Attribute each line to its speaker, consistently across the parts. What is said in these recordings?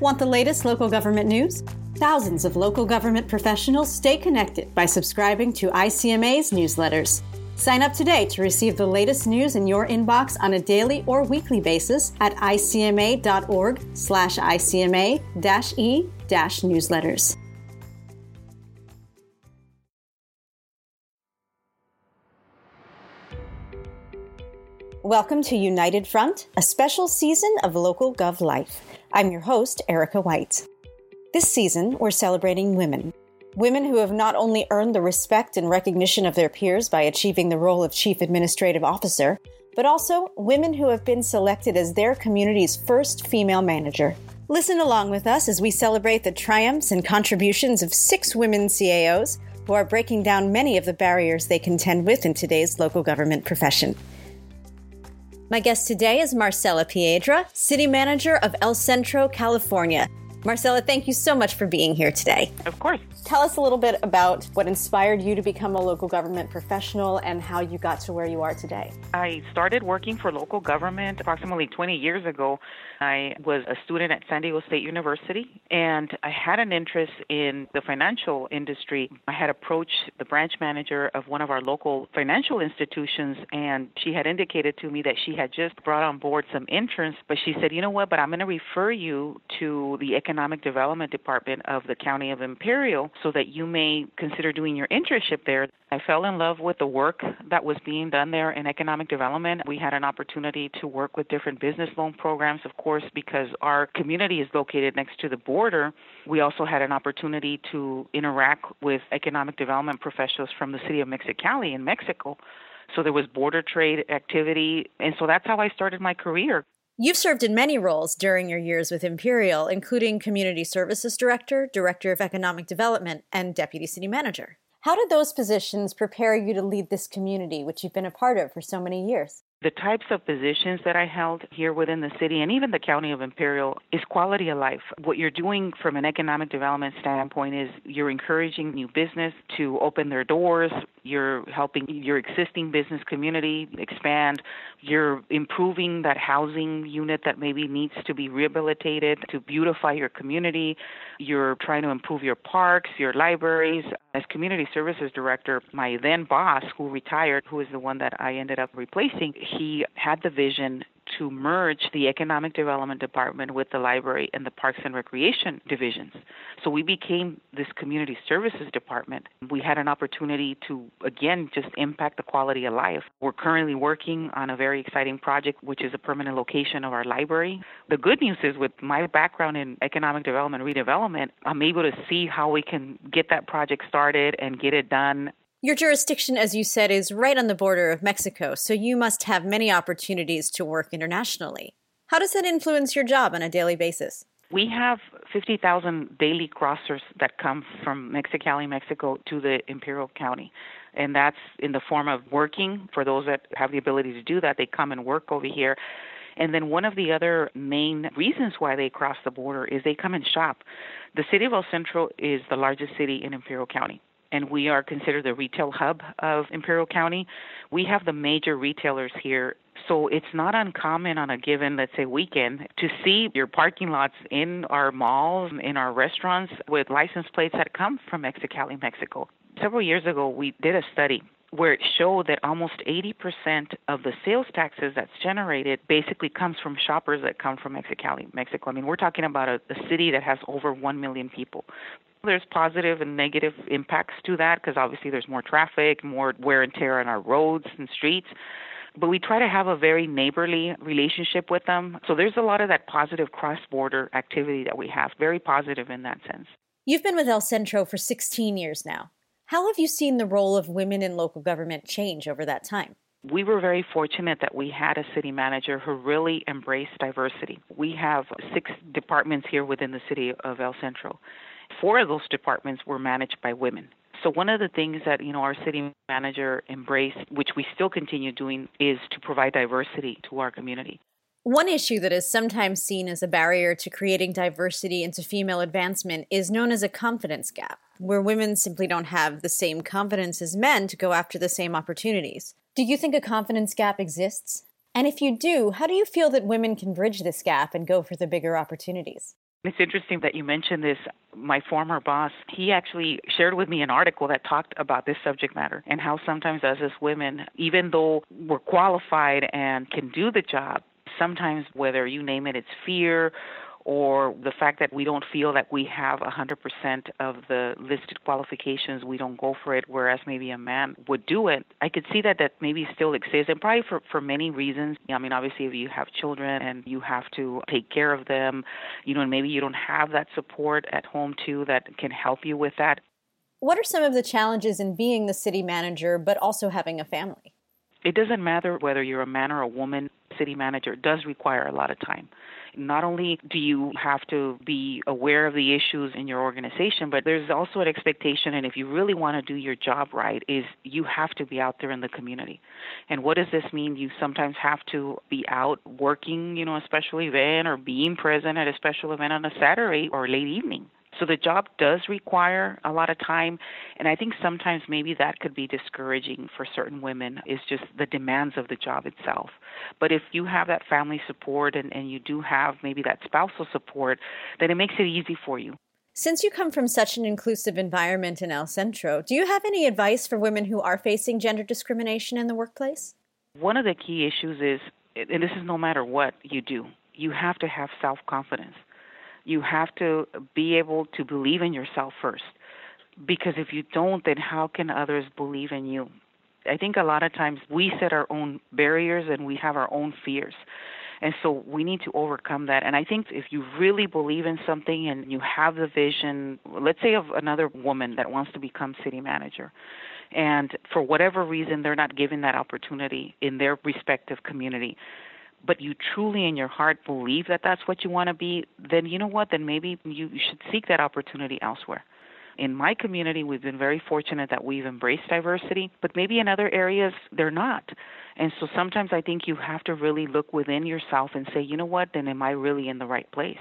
Speaker 1: Want the latest local government news? Thousands of local government professionals stay connected by subscribing to ICMA's newsletters. Sign up today to receive the latest news in your inbox on a daily or weekly basis at icma.org Welcome to United Front, a special season of Local Gov Life. I'm your host, Erica White. This season, we're celebrating women. Women who have not only earned the respect and recognition of their peers by achieving the role of Chief Administrative Officer, but also women who have been selected as their community's first female manager. Listen along with us as we celebrate the triumphs and contributions of six women CAOs who are breaking down many of the barriers they contend with in today's local government profession. My guest today is Marcela Piedra, City Manager of El Centro, California. Marcela, thank you so much for being here today.
Speaker 2: Of course.
Speaker 1: Tell us a little bit about what inspired you to become a local government professional and how you got to where you are today.
Speaker 2: I started working for local government approximately 20 years ago. I was a student at San Diego State University and I had an interest in the financial industry. I had approached the branch manager of one of our local financial institutions and she had indicated to me that she had just brought on board some interns, but she said, you know what, but I'm going to refer you to the Economic Development Department of the County of Imperial so that you may consider doing your internship there. I fell in love with the work that was being done there in economic development. We had an opportunity to work with different business loan programs, of course, because our community is located next to the border. We also had an opportunity to interact with economic development professionals from the city of Mexicali in Mexico. So there was border trade activity. And so that's how I started my career.
Speaker 1: You've served in many roles during your years with Imperial, including Community Services Director, Director of Economic Development, and Deputy City Manager. How did those positions prepare you to lead this community, which you've been a part of for so many years?
Speaker 2: The types of positions that I held here within the city and even the county of Imperial is quality of life. What you're doing from an economic development standpoint is you're encouraging new business to open their doors, you're helping your existing business community expand, you're improving that housing unit that maybe needs to be rehabilitated to beautify your community, you're trying to improve your parks, your libraries. As community services director, my then boss, who retired, who is the one that I ended up replacing, he had the vision to merge the economic development department with the library and the parks and recreation divisions. So we became this community services department. We had an opportunity to again just impact the quality of life. We're currently working on a very exciting project which is a permanent location of our library. The good news is with my background in economic development redevelopment, I'm able to see how we can get that project started and get it done
Speaker 1: your jurisdiction, as you said, is right on the border of Mexico, so you must have many opportunities to work internationally. How does that influence your job on a daily basis?
Speaker 2: We have 50,000 daily crossers that come from Mexicali, Mexico to the Imperial County. And that's in the form of working. For those that have the ability to do that, they come and work over here. And then one of the other main reasons why they cross the border is they come and shop. The city of El Centro is the largest city in Imperial County and we are considered the retail hub of Imperial County. We have the major retailers here. So it's not uncommon on a given, let's say, weekend to see your parking lots in our malls, in our restaurants with license plates that come from Mexicali, Mexico. Several years ago, we did a study where it showed that almost 80% of the sales taxes that's generated basically comes from shoppers that come from Mexicali, Mexico. I mean, we're talking about a, a city that has over 1 million people. There's positive and negative impacts to that because obviously there's more traffic, more wear and tear on our roads and streets. But we try to have a very neighborly relationship with them. So there's a lot of that positive cross border activity that we have, very positive in that sense.
Speaker 1: You've been with El Centro for 16 years now. How have you seen the role of women in local government change over that time?
Speaker 2: We were very fortunate that we had a city manager who really embraced diversity. We have six departments here within the city of El Centro four of those departments were managed by women. So one of the things that you know our city manager embraced, which we still continue doing, is to provide diversity to our community.
Speaker 1: One issue that is sometimes seen as a barrier to creating diversity into female advancement is known as a confidence gap, where women simply don't have the same confidence as men to go after the same opportunities. Do you think a confidence gap exists? And if you do, how do you feel that women can bridge this gap and go for the bigger opportunities?
Speaker 2: It's interesting that you mentioned this. My former boss, he actually shared with me an article that talked about this subject matter and how sometimes us as women, even though we're qualified and can do the job, sometimes whether you name it, it's fear or the fact that we don't feel that we have 100% of the listed qualifications, we don't go for it, whereas maybe a man would do it. I could see that that maybe still exists, and probably for, for many reasons. I mean, obviously, if you have children and you have to take care of them, you know, and maybe you don't have that support at home too that can help you with that.
Speaker 1: What are some of the challenges in being the city manager, but also having a family?
Speaker 2: It doesn't matter whether you're a man or a woman, city manager does require a lot of time. Not only do you have to be aware of the issues in your organization, but there's also an expectation, and if you really want to do your job right, is you have to be out there in the community. And what does this mean? You sometimes have to be out working, you know, a special event or being present at a special event on a Saturday or late evening. So the job does require a lot of time, and I think sometimes maybe that could be discouraging for certain women is just the demands of the job itself. But if you have that family support and, and you do have maybe that spousal support, then it makes it easy for you.
Speaker 1: Since you come from such an inclusive environment in El Centro, do you have any advice for women who are facing gender discrimination in the workplace?
Speaker 2: One of the key issues is, and this is no matter what you do, you have to have self confidence you have to be able to believe in yourself first. Because if you don't, then how can others believe in you? I think a lot of times we set our own barriers and we have our own fears. And so we need to overcome that. And I think if you really believe in something and you have the vision, let's say of another woman that wants to become city manager, and for whatever reason they're not given that opportunity in their respective community, but you truly in your heart believe that that's what you want to be, then you know what? Then maybe you, should seek that opportunity elsewhere. In my community, we've been very fortunate that we've embraced diversity, but maybe in other areas, they're not. And so sometimes I think you have to really look within yourself and say, you know what, then am I really in the right place?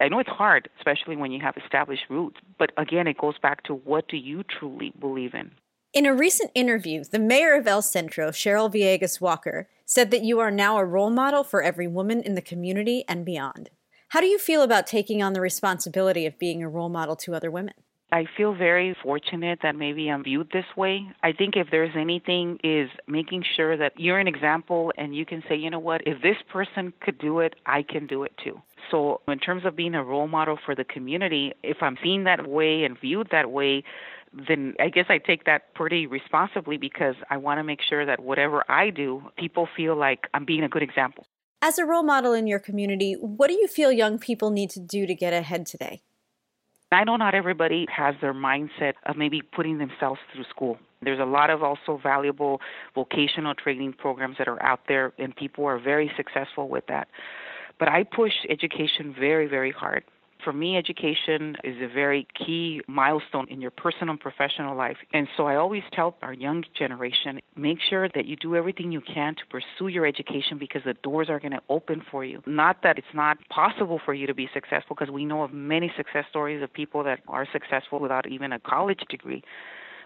Speaker 2: I know it's hard, especially when you have established roots, but again, it goes back to what do you truly believe in?
Speaker 1: In a recent interview, the mayor of El Centro, Cheryl Viegas Walker, said that you are now a role model for every woman in the community and beyond. How do you feel about taking on the responsibility of being a role model to other women?
Speaker 2: I feel very fortunate that maybe I'm viewed this way. I think if there's anything is making sure that you're an example and you can say, you know what, if this person could do it, I can do it too. So in terms of being a role model for the community, if I'm seen that way and viewed that way, then I guess I take that pretty responsibly because I want to make sure that whatever I do, people feel like I'm being a good example.
Speaker 1: As a role model in your community, what do you feel young people need to do to get ahead today?
Speaker 2: I know not everybody has their mindset of maybe putting themselves through school. There's a lot of also valuable vocational training programs that are out there, and people are very successful with that. But I push education very, very hard for me, education is a very key milestone in your personal and professional life. And so I always tell our young generation make sure that you do everything you can to pursue your education because the doors are going to open for you. Not that it's not possible for you to be successful, because we know of many success stories of people that are successful without even a college degree.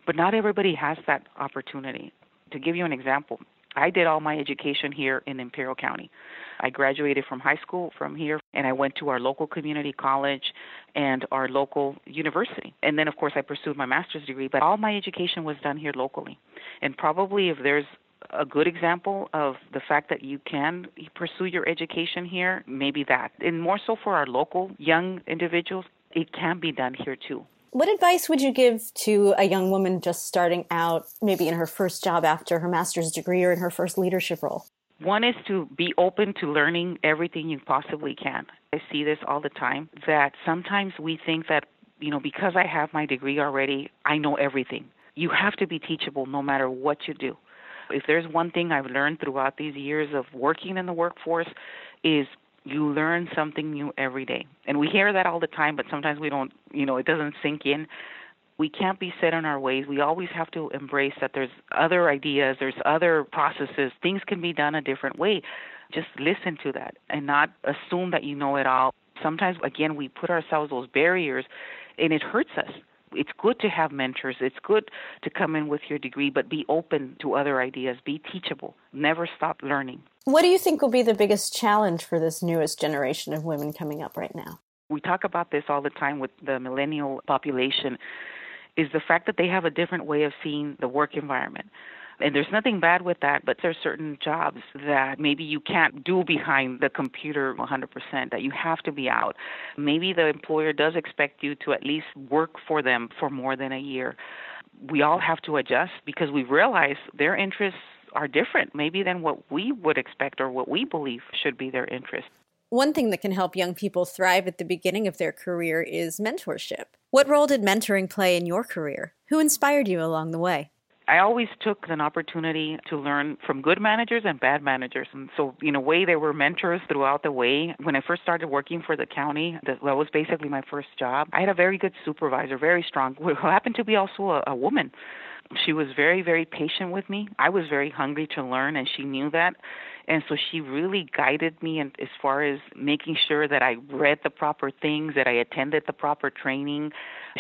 Speaker 2: But not everybody has that opportunity. To give you an example, I did all my education here in Imperial County. I graduated from high school from here and I went to our local community college and our local university. And then, of course, I pursued my master's degree, but all my education was done here locally. And probably if there's a good example of the fact that you can pursue your education here, maybe that. And more so for our local young individuals, it can be done here too.
Speaker 1: What advice would you give to a young woman just starting out, maybe in her first job after her master's degree or in her first leadership role?
Speaker 2: One is to be open to learning everything you possibly can. I see this all the time that sometimes we think that, you know, because I have my degree already, I know everything. You have to be teachable no matter what you do. If there's one thing I've learned throughout these years of working in the workforce is you learn something new every day. And we hear that all the time, but sometimes we don't, you know, it doesn't sink in we can't be set in our ways. We always have to embrace that there's other ideas, there's other processes. Things can be done a different way. Just listen to that and not assume that you know it all. Sometimes, again, we put ourselves those barriers and it hurts us. It's good to have mentors. It's good to come in with your degree, but be open to other ideas. Be teachable. Never stop learning.
Speaker 1: What do you think will be the biggest challenge for this newest generation of women coming up right now?
Speaker 2: We talk about this all the time with the millennial population is the fact that they have a different way of seeing the work environment. And there's nothing bad with that, but there are certain jobs that maybe you can't do behind the computer 100%, that you have to be out. Maybe the employer does expect you to at least work for them for more than a year. We all have to adjust because we realize their interests are different, maybe than what we would expect or what we believe should be their interest.
Speaker 1: One thing that can help young people thrive at the beginning of their career is mentorship. What role did mentoring play in your career? Who inspired you along the way?
Speaker 2: I always took an opportunity to learn from good managers and bad managers. And so, in a way, there were mentors throughout the way. When I first started working for the county, that was basically my first job. I had a very good supervisor, very strong, who happened to be also a, a woman. She was very, very patient with me. I was very hungry to learn, and she knew that. And so she really guided me in, as far as making sure that I read the proper things, that I attended the proper training.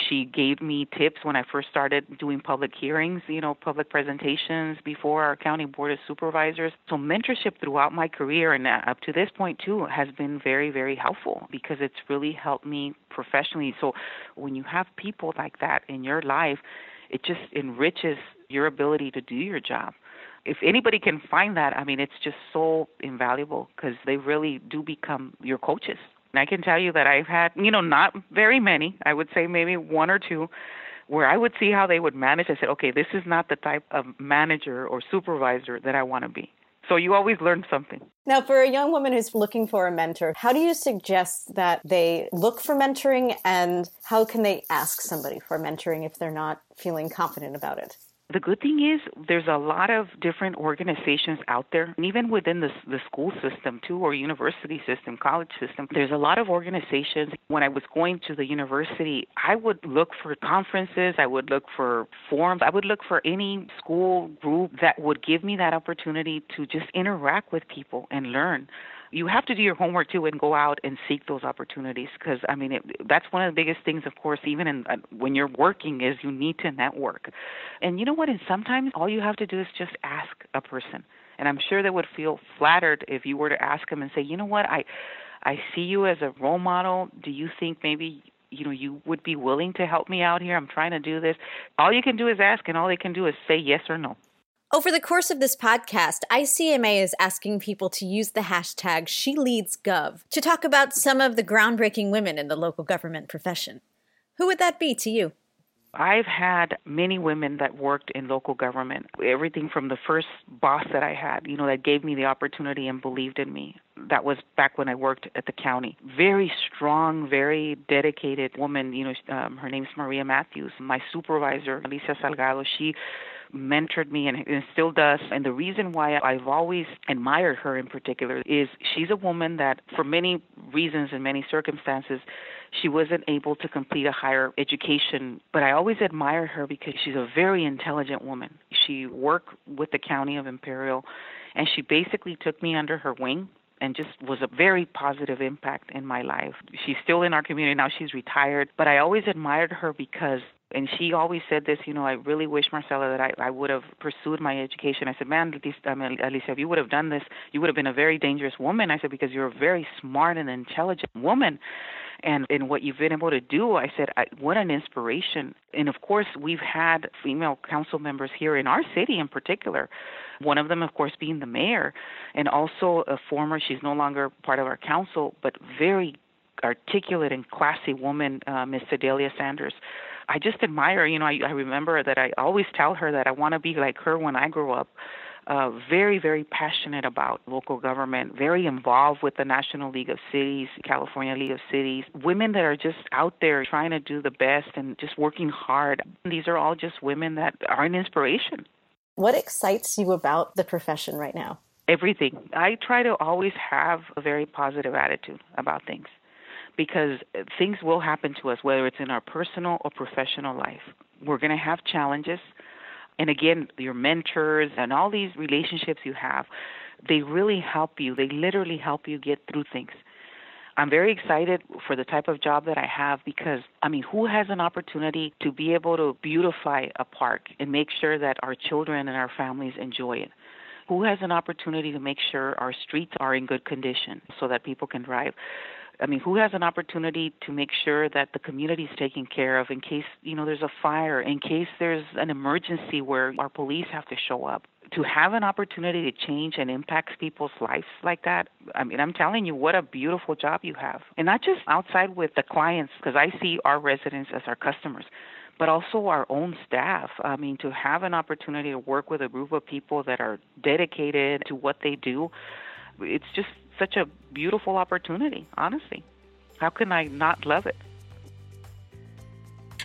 Speaker 2: She gave me tips when I first started doing public hearings, you know, public presentations before our county board of supervisors. So mentorship throughout my career and uh, up to this point too has been very, very helpful because it's really helped me professionally. So when you have people like that in your life, it just enriches your ability to do your job if anybody can find that, I mean, it's just so invaluable because they really do become your coaches. And I can tell you that I've had, you know, not very many, I would say maybe one or two, where I would see how they would manage. I said, okay, this is not the type of manager or supervisor that I want to be. So you always learn something.
Speaker 1: Now, for a young woman who's looking for a mentor, how do you suggest that they look for mentoring and how can they ask somebody for mentoring if they're not feeling confident about it?
Speaker 2: The good thing is there's a lot of different organizations out there, and even within the, the school system too, or university system, college system. There's a lot of organizations. When I was going to the university, I would look for conferences, I would look for forums, I would look for any school group that would give me that opportunity to just interact with people and learn you have to do your homework too and go out and seek those opportunities because I mean it, that's one of the biggest things, of course, even in uh, when you're working is you need to network, and you know what? And sometimes all you have to do is just ask a person, and I'm sure they would feel flattered if you were to ask them and say, you know what, I I see you as a role model. Do you think maybe you know you would be willing to help me out here? I'm trying to do this. All you can do is ask, and all they can do is say yes or no.
Speaker 1: Over the course of this podcast, ICMA is asking people to use the hashtag SheLeadsGov to talk about some of the groundbreaking women in the local government profession. Who would that be to you?
Speaker 2: I've had many women that worked in local government. Everything from the first boss that I had, you know, that gave me the opportunity and believed in me. That was back when I worked at the county. Very strong, very dedicated woman. You know, um, her name's Maria Matthews. My supervisor, Alicia Salgado, she mentored me and, and still does. And the reason why I've always admired her in particular is she's a woman that, for many reasons and many circumstances, she wasn't able to complete a higher education. But I always admire her because she's a very intelligent woman. She worked with the county of Imperial, and she basically took me under her wing and just was a very positive impact in my life. She's still in our community now. She's retired, but I always admired her because and she always said this, you know, I really wish Marcela that I, I would have pursued my education. I said, man, at least, I mean, Alicia, if you would have done this, you would have been a very dangerous woman. I said, because you're a very smart and intelligent woman. And in what you've been able to do, I said, I, what an inspiration. And of course, we've had female council members here in our city in particular. One of them, of course, being the mayor, and also a former, she's no longer part of our council, but very articulate and classy woman, uh, Miss Sedalia Sanders I just admire. You know, I, I remember that I always tell her that I want to be like her when I grow up. Uh, very, very passionate about local government, very involved with the National League of Cities, California League of Cities. Women that are just out there trying to do the best and just working hard. These are all just women that are an inspiration.
Speaker 1: What excites you about the profession right now?
Speaker 2: Everything. I try to always have a very positive attitude about things because things will happen to us, whether it's in our personal or professional life. We're going to have challenges. And again, your mentors and all these relationships you have, they really help you. They literally help you get through things. I'm very excited for the type of job that I have because, I mean, who has an opportunity to be able to beautify a park and make sure that our children and our families enjoy it? Who has an opportunity to make sure our streets are in good condition so that people can drive? I mean, who has an opportunity to make sure that the community is taken care of in case, you know, there's a fire, in case there's an emergency where our police have to show up? To have an opportunity to change and impact people's lives like that, I mean, I'm telling you, what a beautiful job you have. And not just outside with the clients, because I see our residents as our customers, but also our own staff. I mean, to have an opportunity to work with a group of people that are dedicated to what they do, it's just such a beautiful opportunity, honestly. How can I not love it?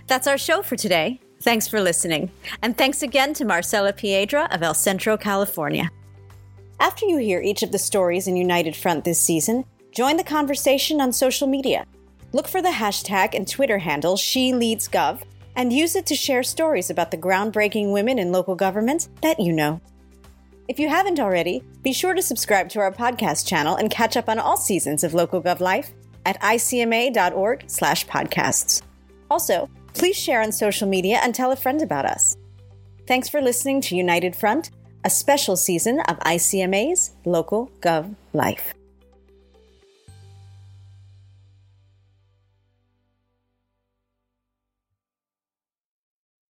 Speaker 1: That's our show for today. Thanks for listening. And thanks again to Marcela Piedra of El Centro, California. After you hear each of the stories in United Front this season, join the conversation on social media. Look for the hashtag and Twitter handle SheLeadsGov and use it to share stories about the groundbreaking women in local government that you know. If you haven't already, be sure to subscribe to our podcast channel and catch up on all seasons of Local Gov Life at icma.org/podcasts. Also, please share on social media and tell a friend about us. Thanks for listening to United Front, a special season of ICMA's Local Gov Life.